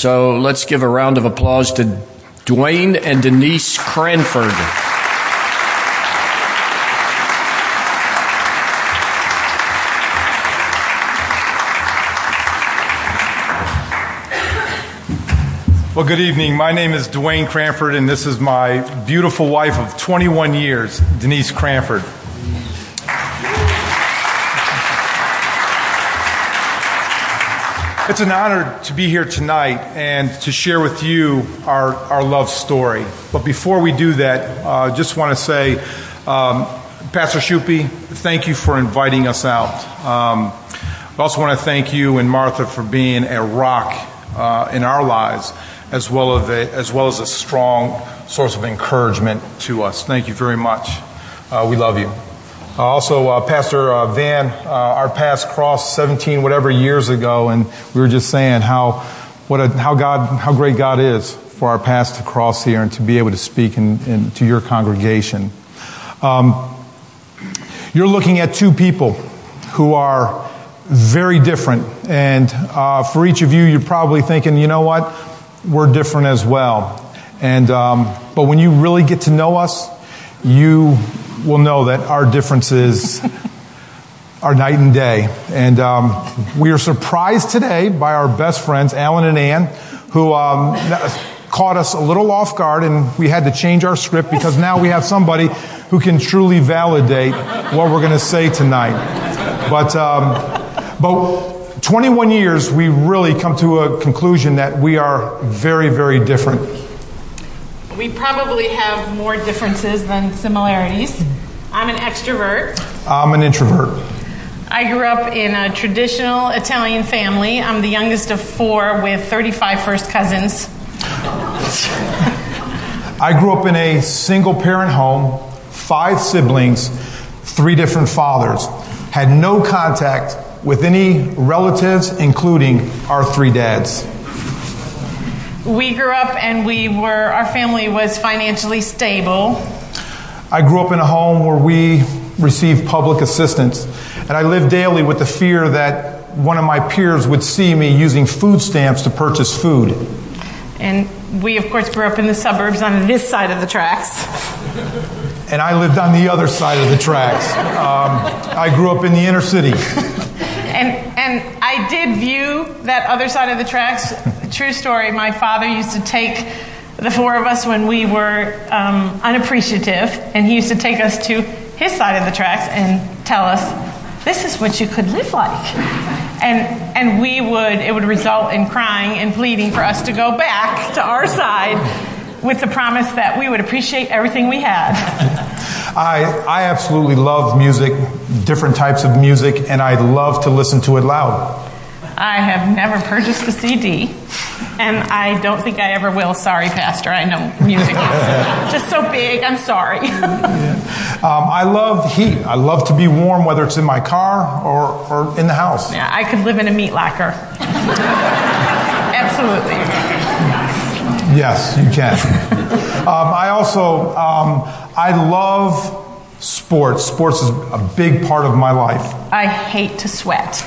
So let's give a round of applause to Duane and Denise Cranford. Well, good evening. My name is Duane Cranford, and this is my beautiful wife of 21 years, Denise Cranford. It's an honor to be here tonight and to share with you our, our love story. But before we do that, I uh, just want to say, um, Pastor Shupi, thank you for inviting us out. Um, I also want to thank you and Martha for being a rock uh, in our lives, as well, as a, as well as a strong source of encouragement to us. Thank you very much. Uh, we love you. Uh, also, uh, Pastor uh, Van, uh, our paths crossed 17 whatever years ago, and we were just saying how what a, how God how great God is for our paths to cross here and to be able to speak in, in to your congregation. Um, you're looking at two people who are very different, and uh, for each of you, you're probably thinking, you know what, we're different as well. And um, but when you really get to know us, you will know that our differences are night and day. And um, we are surprised today by our best friends, Alan and Ann, who um, caught us a little off guard, and we had to change our script because now we have somebody who can truly validate what we're going to say tonight. But, um, but 21 years, we really come to a conclusion that we are very, very different we probably have more differences than similarities. I'm an extrovert. I'm an introvert. I grew up in a traditional Italian family. I'm the youngest of four with 35 first cousins. I grew up in a single parent home, five siblings, three different fathers. Had no contact with any relatives, including our three dads we grew up and we were, our family was financially stable. I grew up in a home where we received public assistance, and I lived daily with the fear that one of my peers would see me using food stamps to purchase food. And we, of course, grew up in the suburbs on this side of the tracks. And I lived on the other side of the tracks. Um, I grew up in the inner city. And, and I did view that other side of the tracks. True story. My father used to take the four of us when we were um, unappreciative, and he used to take us to his side of the tracks and tell us, "This is what you could live like." And and we would it would result in crying and pleading for us to go back to our side with the promise that we would appreciate everything we had. I, I absolutely love music, different types of music, and I love to listen to it loud. I have never purchased a CD, and I don't think I ever will. Sorry, Pastor. I know music is just so big. I'm sorry. yeah. um, I love heat. I love to be warm, whether it's in my car or, or in the house. Yeah, I could live in a meat locker. Absolutely. Yes, you can. um, I also um, I love sports. Sports is a big part of my life. I hate to sweat.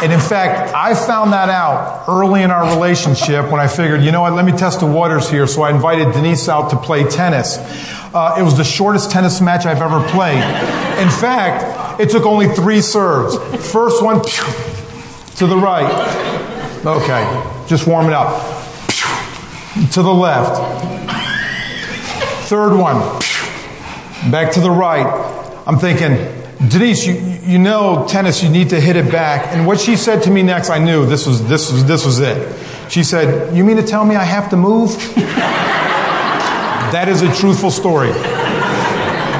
And in fact, I found that out early in our relationship when I figured, you know what, let me test the waters here. So I invited Denise out to play tennis. Uh, it was the shortest tennis match I've ever played. In fact, it took only three serves. First one, to the right. Okay, just warming up. To the left. Third one, back to the right. I'm thinking, Denise, you, you know tennis, you need to hit it back. And what she said to me next, I knew this was, this was, this was it. She said, You mean to tell me I have to move? that is a truthful story.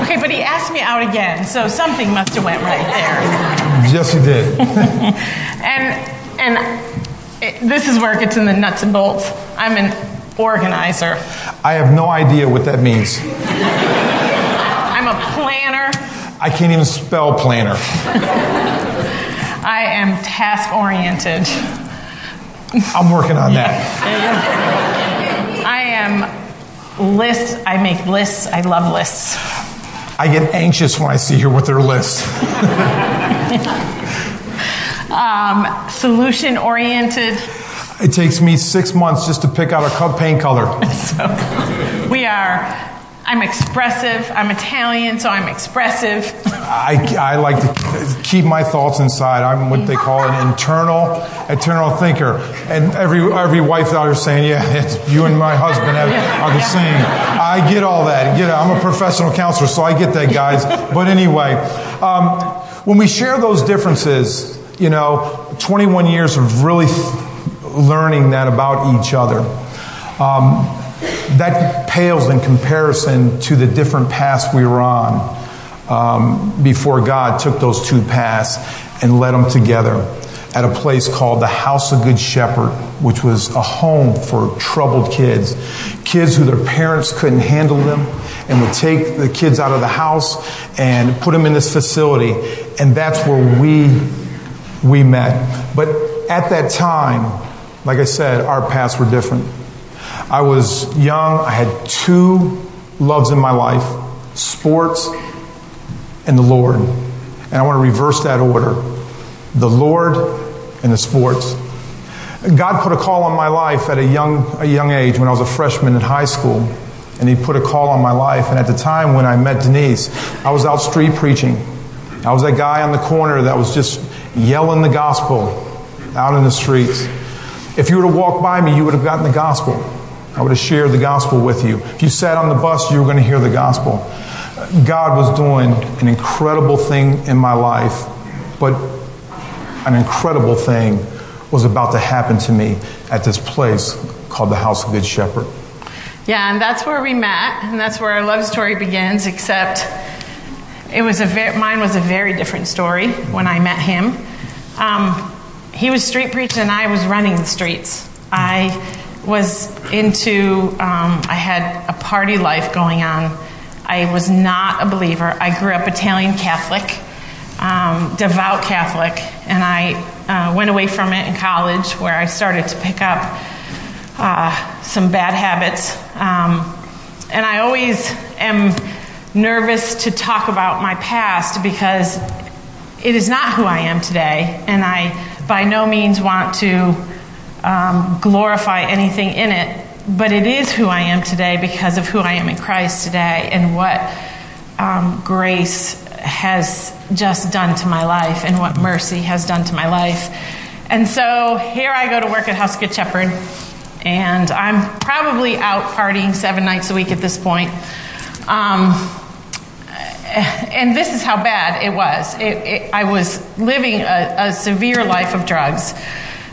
Okay, but he asked me out again, so something must have went right there. Yes, he did. and and it, this is where it gets in the nuts and bolts. I'm an organizer. I have no idea what that means. Planner. I can't even spell planner. I am task oriented. I'm working on that. I am list. I make lists. I love lists. I get anxious when I see her with her list. um, solution oriented. It takes me six months just to pick out a paint color. so we are. I'm expressive. I'm Italian, so I'm expressive. I, I like to keep my thoughts inside. I'm what they call an internal, internal thinker. And every every wife out here saying, "Yeah, you and my husband have, are the same." I get all that. Get, I'm a professional counselor, so I get that, guys. But anyway, um, when we share those differences, you know, 21 years of really learning that about each other. Um, that pales in comparison to the different paths we were on um, before God took those two paths and led them together at a place called the House of Good Shepherd, which was a home for troubled kids, kids who their parents couldn't handle them and would take the kids out of the house and put them in this facility. And that's where we we met. But at that time, like I said, our paths were different. I was young. I had two loves in my life sports and the Lord. And I want to reverse that order the Lord and the sports. God put a call on my life at a young, a young age when I was a freshman in high school. And He put a call on my life. And at the time when I met Denise, I was out street preaching. I was that guy on the corner that was just yelling the gospel out in the streets. If you were to walk by me, you would have gotten the gospel. I would have shared the gospel with you. If you sat on the bus, you were going to hear the gospel. God was doing an incredible thing in my life, but an incredible thing was about to happen to me at this place called the House of Good Shepherd. Yeah, and that's where we met, and that's where our love story begins, except it was a very, mine was a very different story when I met him. Um, he was street preaching, and I was running the streets. I was into, um, I had a party life going on. I was not a believer. I grew up Italian Catholic, um, devout Catholic, and I uh, went away from it in college where I started to pick up uh, some bad habits. Um, and I always am nervous to talk about my past because it is not who I am today, and I by no means want to um, glorify anything in it, but it is who I am today because of who I am in Christ today and what um, grace has just done to my life and what mercy has done to my life. And so here I go to work at House Shepherd, and I'm probably out partying seven nights a week at this point. Um, and this is how bad it was. It, it, I was living a, a severe life of drugs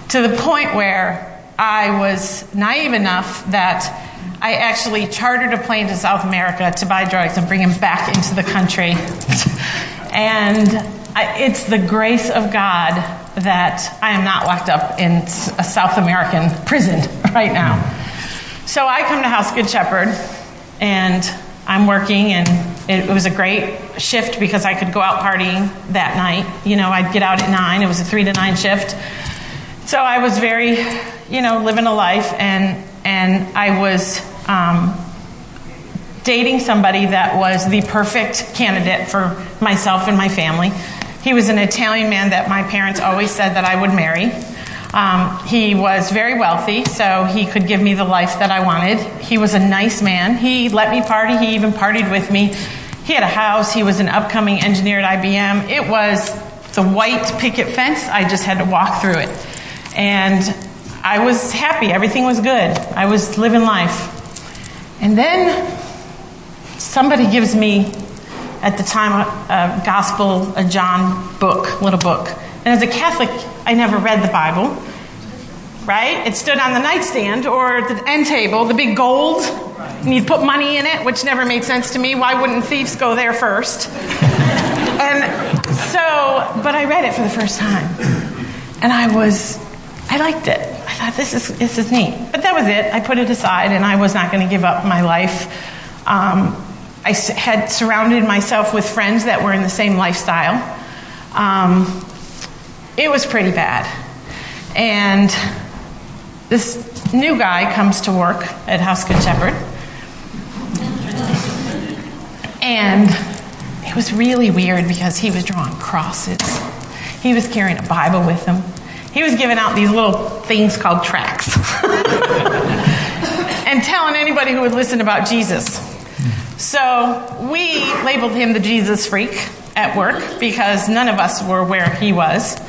to the point where I was naive enough that I actually chartered a plane to South America to buy drugs and bring them back into the country. and I, it's the grace of God that I am not locked up in a South American prison right now. So I come to House Good Shepherd and I'm working and it was a great shift because I could go out partying that night. You know, I'd get out at nine. It was a three to nine shift. So I was very, you know, living a life, and and I was um, dating somebody that was the perfect candidate for myself and my family. He was an Italian man that my parents always said that I would marry. Um, he was very wealthy, so he could give me the life that I wanted. He was a nice man. He let me party. He even partied with me. He had a house. He was an upcoming engineer at IBM. It was the white picket fence. I just had to walk through it. And I was happy. Everything was good. I was living life. And then somebody gives me, at the time, a, a gospel, a John book, little book. And as a Catholic, I never read the Bible, right? It stood on the nightstand or the end table, the big gold, and you'd put money in it, which never made sense to me. Why wouldn't thieves go there first? and so, but I read it for the first time, and I was, I liked it. I thought this is this is neat. But that was it. I put it aside, and I was not going to give up my life. Um, I had surrounded myself with friends that were in the same lifestyle. Um, it was pretty bad. And this new guy comes to work at House Good Shepherd. And it was really weird because he was drawing crosses. He was carrying a Bible with him. He was giving out these little things called tracts and telling anybody who would listen about Jesus. So we labeled him the Jesus freak at work because none of us were where he was.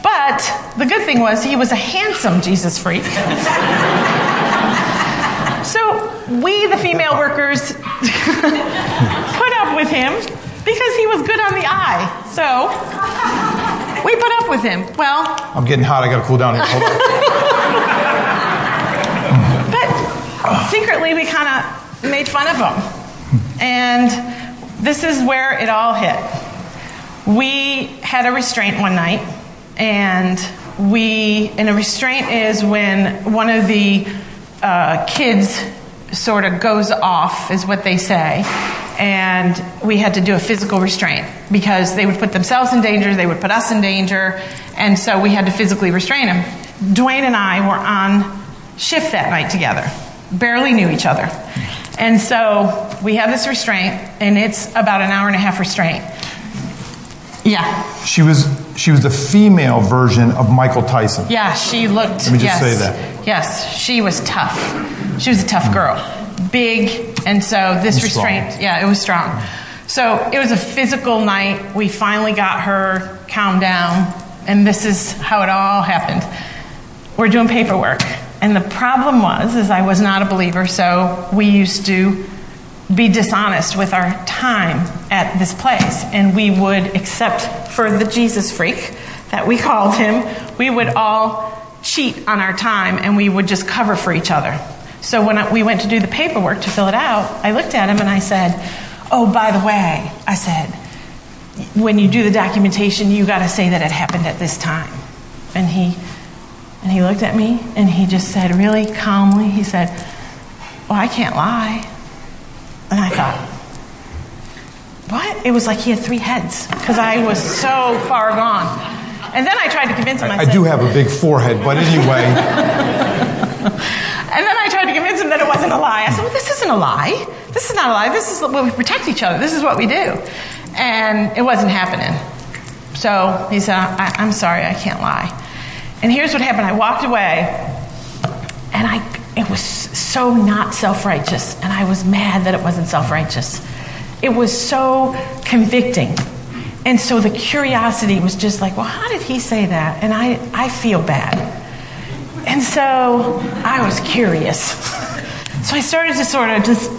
But the good thing was he was a handsome Jesus freak. so we, the female workers, put up with him because he was good on the eye. So put up with him. Well, I'm getting hot. I got to cool down here. Hold on. but secretly we kind of made fun of him. And this is where it all hit. We had a restraint one night, and we, and a restraint is when one of the uh, kids sort of goes off, is what they say. And we had to do a physical restraint because they would put themselves in danger, they would put us in danger, and so we had to physically restrain them. Duane and I were on shift that night together, barely knew each other. And so we have this restraint, and it's about an hour and a half restraint. Yeah. She was she was the female version of Michael Tyson. Yeah, she looked. Let me just yes, say that. Yes, she was tough. She was a tough girl, big, and so this And strong. restraint. Yeah, it was strong. So it was a physical night. We finally got her calmed down, and this is how it all happened. We're doing paperwork, and the problem was, is I was not a believer, so we used to be dishonest with our time at this place, and we would, except for the Jesus freak that we called him, we would all cheat on our time and we would just cover for each other. So when I, we went to do the paperwork to fill it out, I looked at him and I said, Oh, by the way, I said, when you do the documentation, you got to say that it happened at this time. And he, and he looked at me and he just said, really calmly, he said, Well, I can't lie. And I thought, what? It was like he had three heads because I was so far gone. And then I tried to convince him. I, I said, do have a big forehead, but anyway, And then I tried to convince him that it wasn't a lie. I said, well, this isn't a lie. This is not a lie. This is what we protect each other. This is what we do. And it wasn't happening. So he said, I, I'm sorry, I can't lie. And here's what happened. I walked away, and I it was so not self-righteous, and I was mad that it wasn't self-righteous. It was so convicting. And so the curiosity was just like, well, how did he say that? And I, I feel bad. And so I was curious. So I started to sort of just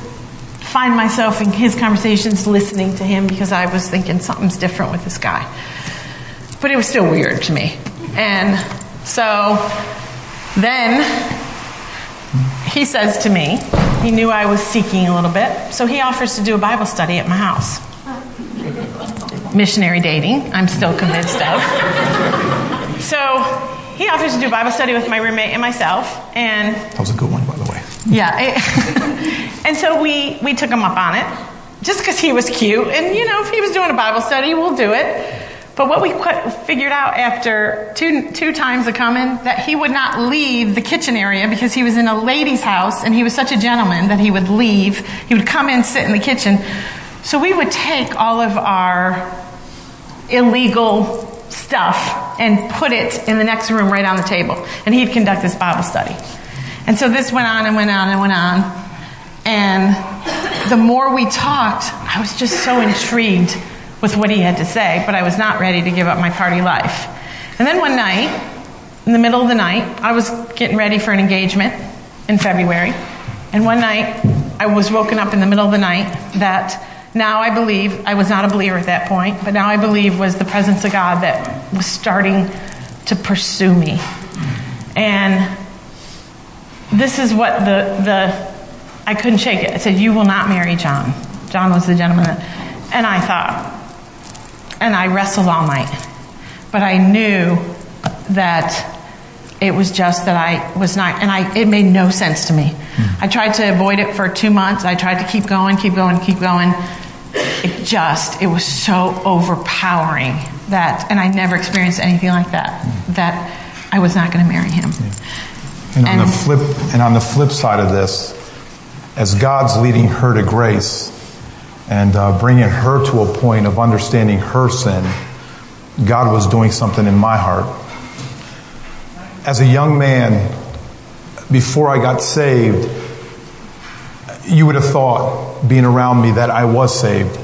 find myself in his conversations listening to him because I was thinking something's different with this guy. But it was still weird to me. And so then he says to me, he knew I was seeking a little bit, so he offers to do a Bible study at my house. Missionary dating, I'm still convinced of. So he offers to do Bible study with my roommate and myself, and that was a good one, by the way. yeah, it- and so we we took him up on it, just because he was cute, and you know, if he was doing a Bible study, we'll do it. But what we figured out after two two times of coming that he would not leave the kitchen area because he was in a lady's house, and he was such a gentleman that he would leave. He would come in, sit in the kitchen. So we would take all of our illegal stuff and put it in the next room right on the table. And he'd conduct this Bible study. And so this went on and went on and went on. And the more we talked, I was just so intrigued with what he had to say, but I was not ready to give up my party life. And then one night, in the middle of the night, I was getting ready for an engagement in February. And one night, I was woken up in the middle of the night that now I believe, I was not a believer at that point, but now I believe was the presence of God that was starting to pursue me. And this is what the, the I couldn't shake it. I said, You will not marry John. John was the gentleman. That, and I thought, and I wrestled all night. But I knew that it was just that I was not, and I, it made no sense to me. I tried to avoid it for two months. I tried to keep going, keep going, keep going. It just, it was so overpowering that, and I never experienced anything like that, that I was not going to marry him. And on And- the flip and on the flip side of this, as God's leading her to grace and uh, bringing her to a point of understanding her sin, God was doing something in my heart. As a young man, before I got saved, you would have thought, being around me, that I was saved.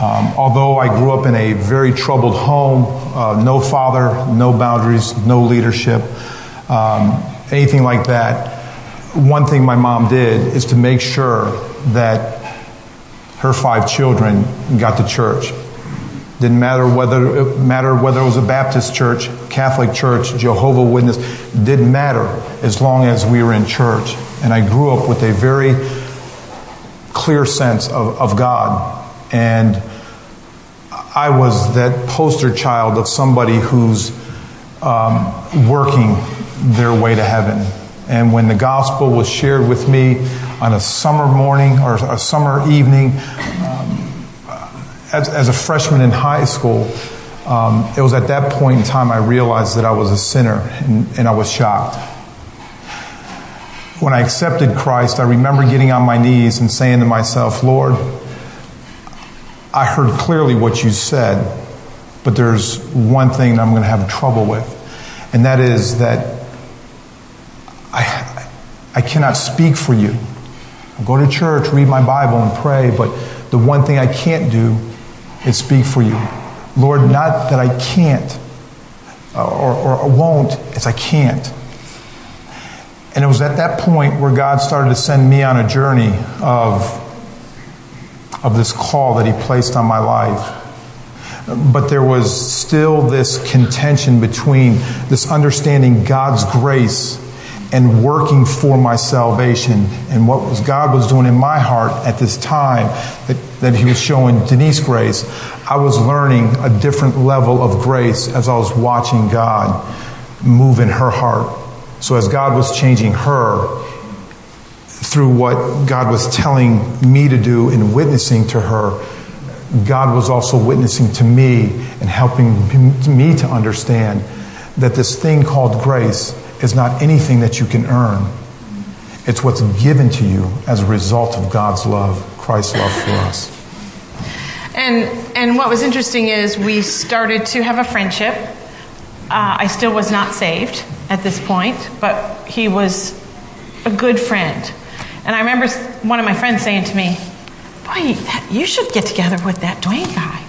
Um, although I grew up in a very troubled home, uh, no father, no boundaries, no leadership, um, anything like that, one thing my mom did is to make sure that her five children got to church. Didn't matter whether it matter whether it was a Baptist church, Catholic church, Jehovah Witness. Didn't matter as long as we were in church. And I grew up with a very clear sense of, of God. And I was that poster child of somebody who's um, working their way to heaven. And when the gospel was shared with me on a summer morning or a summer evening, as, as a freshman in high school, um, it was at that point in time I realized that I was a sinner and, and I was shocked. When I accepted Christ, I remember getting on my knees and saying to myself, Lord, I heard clearly what you said, but there's one thing I'm going to have trouble with, and that is that I, I cannot speak for you. I go to church, read my Bible, and pray, but the one thing I can't do is speak for you. Lord, not that I can't uh, or, or won't, it's I can't. And it was at that point where God started to send me on a journey of, of this call that He placed on my life. But there was still this contention between this understanding God's grace and working for my salvation and what was God was doing in my heart at this time that, that he was showing Denise grace I was learning a different level of grace as I was watching God move in her heart. So as God was changing her through what God was telling me to do and witnessing to her God was also witnessing to me and helping me to understand that this thing called grace is not anything that you can earn. It's what's given to you as a result of God's love, Christ's love for us. And and what was interesting is we started to have a friendship. Uh, I still was not saved at this point, but he was a good friend. And I remember one of my friends saying to me, "Boy, you should get together with that Duane guy."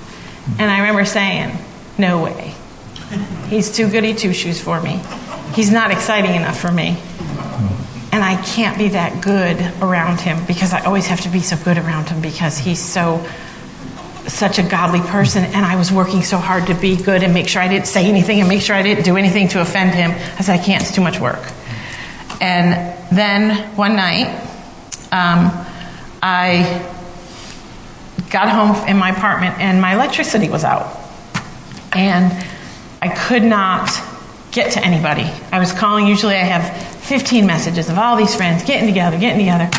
And I remember saying, "No way. He's too goody two shoes for me." He's not exciting enough for me. And I can't be that good around him because I always have to be so good around him because he's so such a godly person and I was working so hard to be good and make sure I didn't say anything and make sure I didn't do anything to offend him. I said, I can't, it's too much work. And then one night, um, I got home in my apartment and my electricity was out. And I could not get to anybody. I was calling, usually I have 15 messages of all these friends getting together, getting together.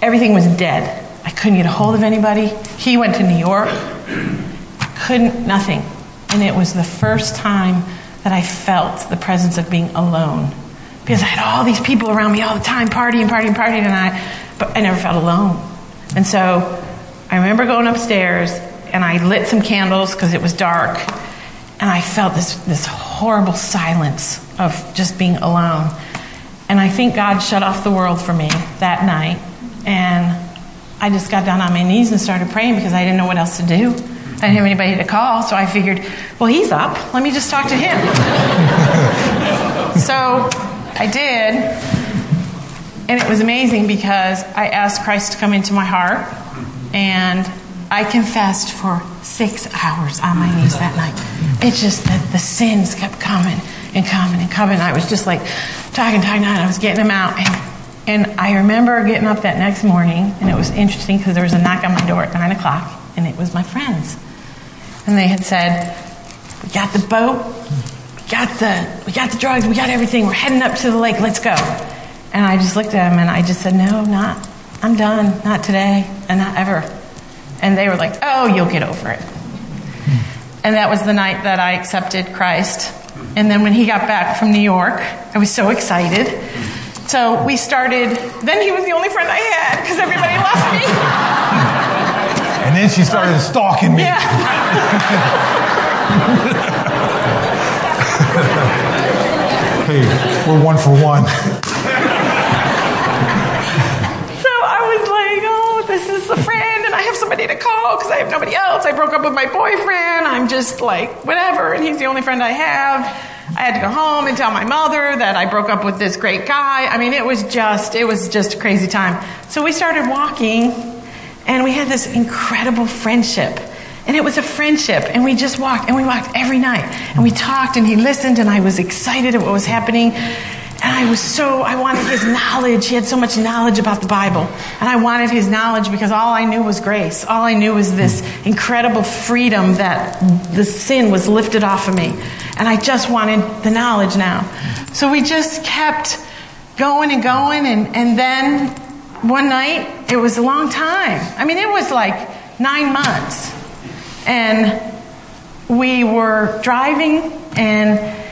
Everything was dead. I couldn't get a hold of anybody. He went to New York. Couldn't, nothing. And it was the first time that I felt the presence of being alone. Because I had all these people around me all the time, partying, partying, partying, and I, but I never felt alone. And so I remember going upstairs and I lit some candles because it was dark and I felt this, this horrible silence of just being alone. And I think God shut off the world for me that night. And I just got down on my knees and started praying because I didn't know what else to do. I didn't have anybody to call, so I figured, well, he's up. Let me just talk to him. so I did. And it was amazing because I asked Christ to come into my heart. And I confessed for six hours on my knees that night. It's just that the sins kept coming and coming and coming. I was just like talking, talking, and I was getting them out. And, and I remember getting up that next morning, and it was interesting because there was a knock on my door at 9 o'clock, and it was my friends. And they had said, We got the boat, we got the, we got the drugs, we got everything, we're heading up to the lake, let's go. And I just looked at them and I just said, No, not, I'm done, not today, and not ever. And they were like, oh, you'll get over it. And that was the night that I accepted Christ. And then when he got back from New York, I was so excited. So we started, then he was the only friend I had because everybody left me. And then she started stalking me. Yeah. Hey, we're one for one. So I was like, oh, this is a friend, I have somebody to call because I have nobody else. I broke up with my boyfriend. I'm just like, whatever, and he's the only friend I have. I had to go home and tell my mother that I broke up with this great guy. I mean, it was just, it was just a crazy time. So we started walking, and we had this incredible friendship. And it was a friendship, and we just walked, and we walked every night, and we talked, and he listened, and I was excited at what was happening. And I was so, I wanted his knowledge. He had so much knowledge about the Bible. And I wanted his knowledge because all I knew was grace. All I knew was this incredible freedom that the sin was lifted off of me. And I just wanted the knowledge now. So we just kept going and going. And, and then one night, it was a long time. I mean, it was like nine months. And we were driving and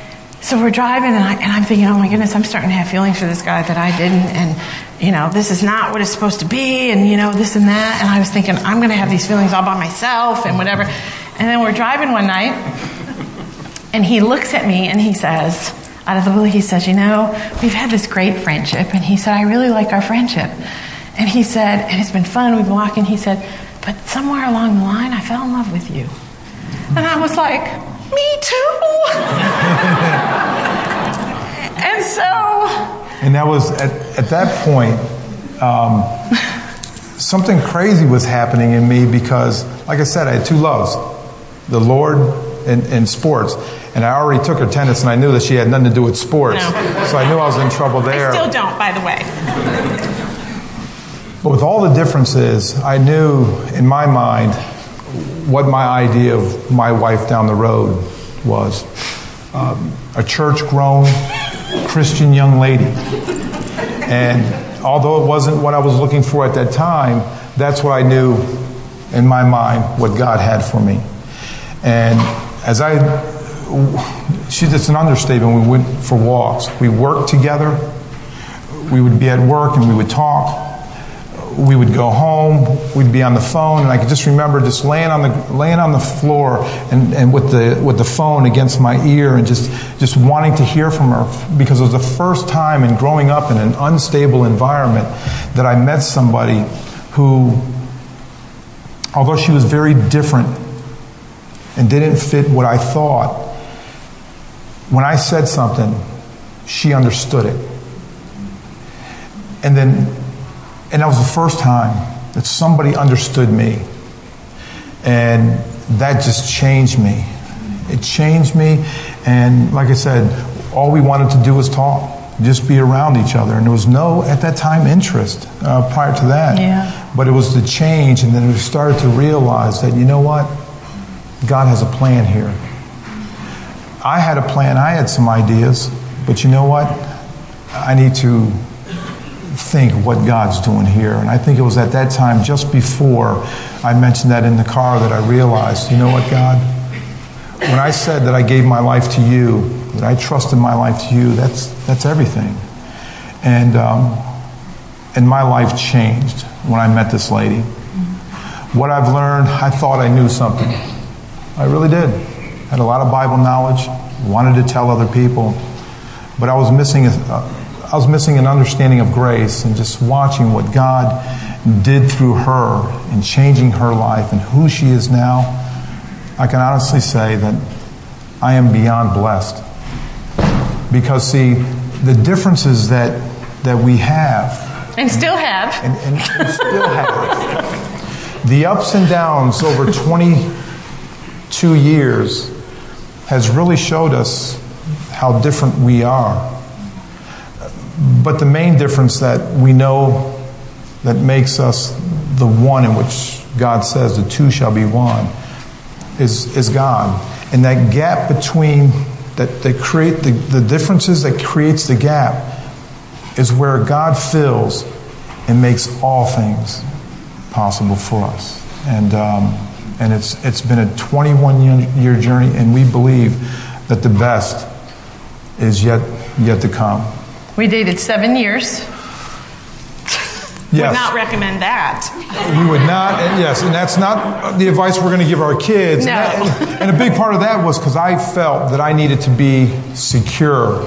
so we're driving, and, I, I'm thinking, oh my goodness, I'm starting to have feelings for this guy that I didn't, and you know, this is not what it's supposed to be, and you know, this and that. And I was thinking, I'm going to have these feelings all by myself, and whatever. And then we're driving one night, and he looks at me and he says, out of the blue, he says, you know, we've had this great friendship, and he said, I really like our friendship. And he said, and it's been fun, we've been walking. He said, but somewhere along the line, I fell in love with you. And I was like, me too. and so. And that was at, at that point, um, something crazy was happening in me because, like I said, I had two loves the Lord and, and sports. And I already took her tennis, and I knew that she had nothing to do with sports. No. So I knew I was in trouble there. I still don't, by the way. But with all the differences, I knew in my mind what my idea of my wife down the road was um, a church grown Christian young lady. And although it wasn't what I was looking for at that time, that's what I knew in my mind what God had for me. And as I, she, it's an understatement, we went for walks. We worked together. We would be at work and we would talk we would go home, we'd be on the phone, and I could just remember just laying on the laying on the floor and, and with the with the phone against my ear and just just wanting to hear from her because it was the first time in growing up in an unstable environment that I met somebody who although she was very different and didn't fit what I thought, when I said something, she understood it. And then and that was the first time that somebody understood me. And that just changed me. It changed me. And like I said, all we wanted to do was talk, just be around each other. And there was no, at that time, interest uh, prior to that. Yeah. But it was the change. And then we started to realize that, you know what? God has a plan here. I had a plan, I had some ideas. But you know what? I need to think what God's doing here. And I think it was at that time, just before I mentioned that in the car, that I realized, you know what, God? When I said that I gave my life to you, that I trusted my life to you, that's, that's everything. And, um, and my life changed when I met this lady. What I've learned, I thought I knew something. I really did. Had a lot of Bible knowledge, wanted to tell other people, but I was missing a, I was missing an understanding of grace and just watching what God did through her in changing her life and who she is now. I can honestly say that I am beyond blessed. Because, see, the differences that, that we have, And still have. and, and, and still have, the ups and downs over 22 years has really showed us how different we are. But the main difference that we know that makes us the one in which God says the two shall be one is, is God. And that gap between that, that create the, the differences that creates the gap is where God fills and makes all things possible for us. And, um, and it's, it's been a 21 year, year journey, and we believe that the best is yet, yet to come. We dated seven years. Would not recommend that. We would not, and yes, and that's not the advice we're going to give our kids. No. And, that- and a big part of that was because I felt that I needed to be secure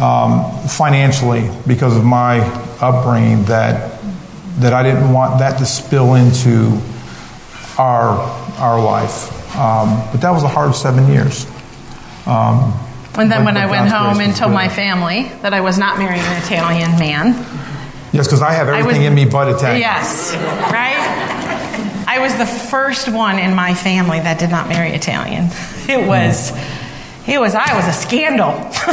um, financially because of my upbringing that that I didn't want that to spill into our our life. Um, but that was a hard seven years. Um, And then when I went home and told my family that I was not marrying an Italian man. yes, because I have I everything was- in me but Italian. Yes, right? I was the first one in my family that did not marry Italian. It hmm. was, it was, I was a scandal.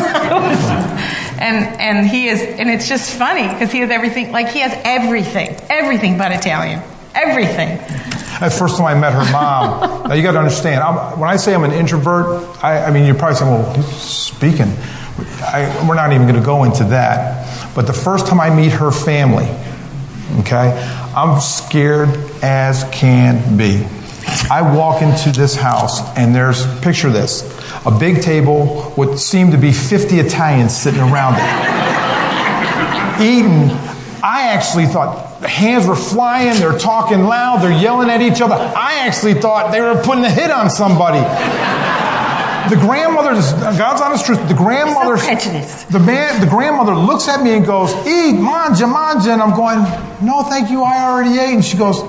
and, and he is, and it's just funny because he has everything, like he has everything, everything but Italian. Everything. That first time I met her mom, now you got to understand, I'm, when I say I'm an introvert, I, I mean, you're probably saying, well, he's speaking. I, we're not even going to go into that. But the first time I meet her family, okay, I'm scared as can be. I walk into this house and there's, picture this, a big table, what seemed to be 50 Italians sitting around it eating, I actually thought the hands were flying, they're talking loud, they're yelling at each other. I actually thought they were putting a hit on somebody. The grandmother, God's honest truth, the grandmother, So prejudiced. the man, the grandmother looks at me and goes, "Eat, manja, manja," and I'm going, "No, thank you, I already ate." And she goes,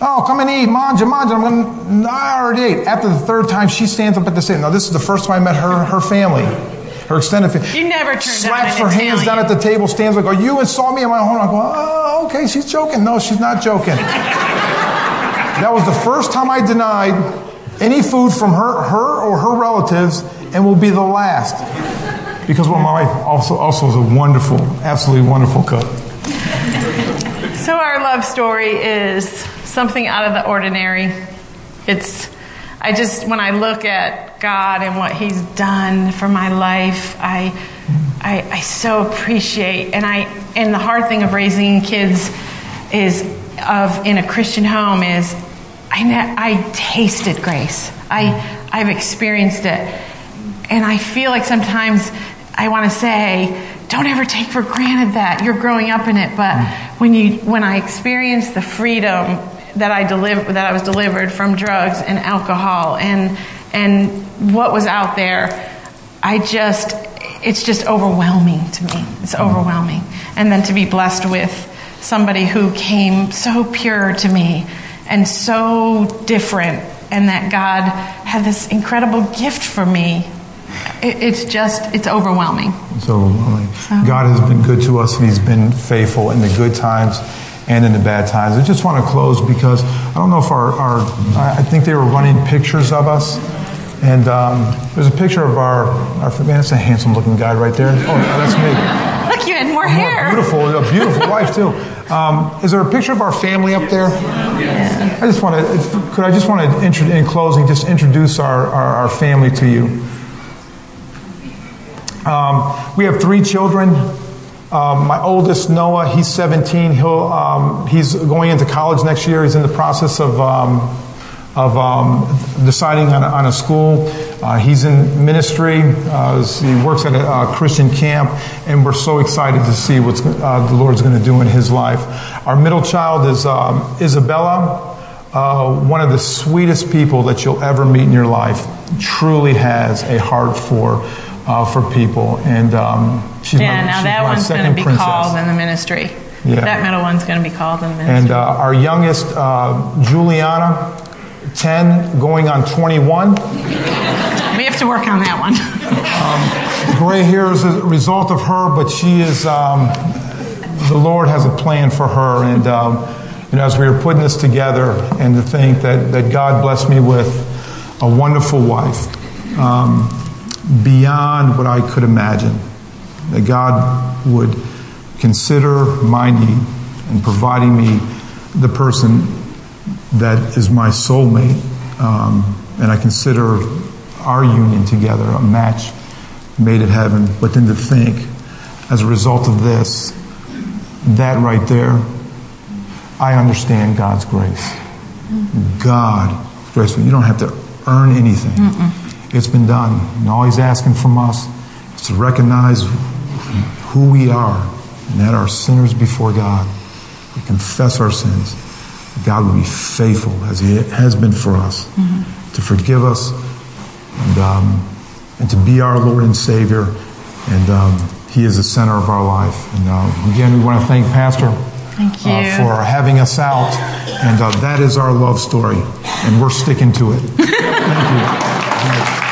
"Oh, come and eat, manja, manja." I'm going, "No, I already ate." After the third time, she stands up at the table. Now, this is the first time I met her, her family, her extended family. You never turned down slaps her hands down at the table, stands like, "Are you and saw me in my home?" I go, "Oh, okay, she's joking." No, she's not joking. that was the first time I denied any food from her, her or her relatives, and will be the last. Because well, my wife also also is a wonderful, absolutely wonderful cook. So our love story is something out of the ordinary. It's I just when I look at God and what He's done for my life, I I, I so appreciate and I and the hard thing of raising kids is of in a Christian home is I I tasted grace. I I've experienced it, and I feel like sometimes I want to say, don't ever take for granted that you're growing up in it. But when you when I experienced the freedom that I deliver that I was delivered from drugs and alcohol and and what was out there, I just it's just overwhelming to me. It's mm-hmm. overwhelming, and then to be blessed with somebody who came so pure to me and so different, and that God had this incredible gift for me. It, it's just it's overwhelming. So God has been good to us, and He's been faithful in the good times and in the bad times. I just want to close because I don't know if our, our I think they were running pictures of us. And um, there's a picture of our, our man, that's a handsome looking guy right there. Oh, that's me. Look, you had more hair. Beautiful, a beautiful wife too. Um, is there a picture of our family up there? I just want to. Could I just want to intro, in closing just introduce our, our, our family to you? Um, we have three children. Um, my oldest Noah, he's 17. He'll um, he's going into college next year. He's in the process of um, of um, deciding on a, on a school. Uh, he's in ministry. Uh, he works at a, uh Christian camp, and we're so excited to see what uh, the Lord's going to do in his life. Our middle child is um, Isabella. Uh, one of the sweetest people that you'll ever meet in your life. Truly has a heart for uh, for people, and um, she's Yeah, my, now she's that one's going second to be princess. called in the ministry. Yeah. That middle one's going to be called in the ministry. And uh, our youngest, uh, Juliana, 10, going on 21. we have to work on that one. Gray hair is a result of her, but she is, um, the Lord has a plan for her. And, um, you know, as we were putting this together, and to think that, that God blessed me with a wonderful wife, um, beyond what I could imagine, that God would consider my need and providing me the person that is my soulmate. Um, and I consider our union together a match made in heaven. But then to think, as a result of this, that right there, I understand God's grace. God, graceful. You don't have to earn anything. It's been done. And all He's asking from us is to recognize who we are and that are sinners before God. We confess our sins. God will be faithful as He has been for us to forgive us and, um, and to be our Lord and Savior and um, He is the center of our life. And uh, again, we want to thank Pastor Thank you. uh, for having us out. And uh, that is our love story. And we're sticking to it. Thank you. Amen.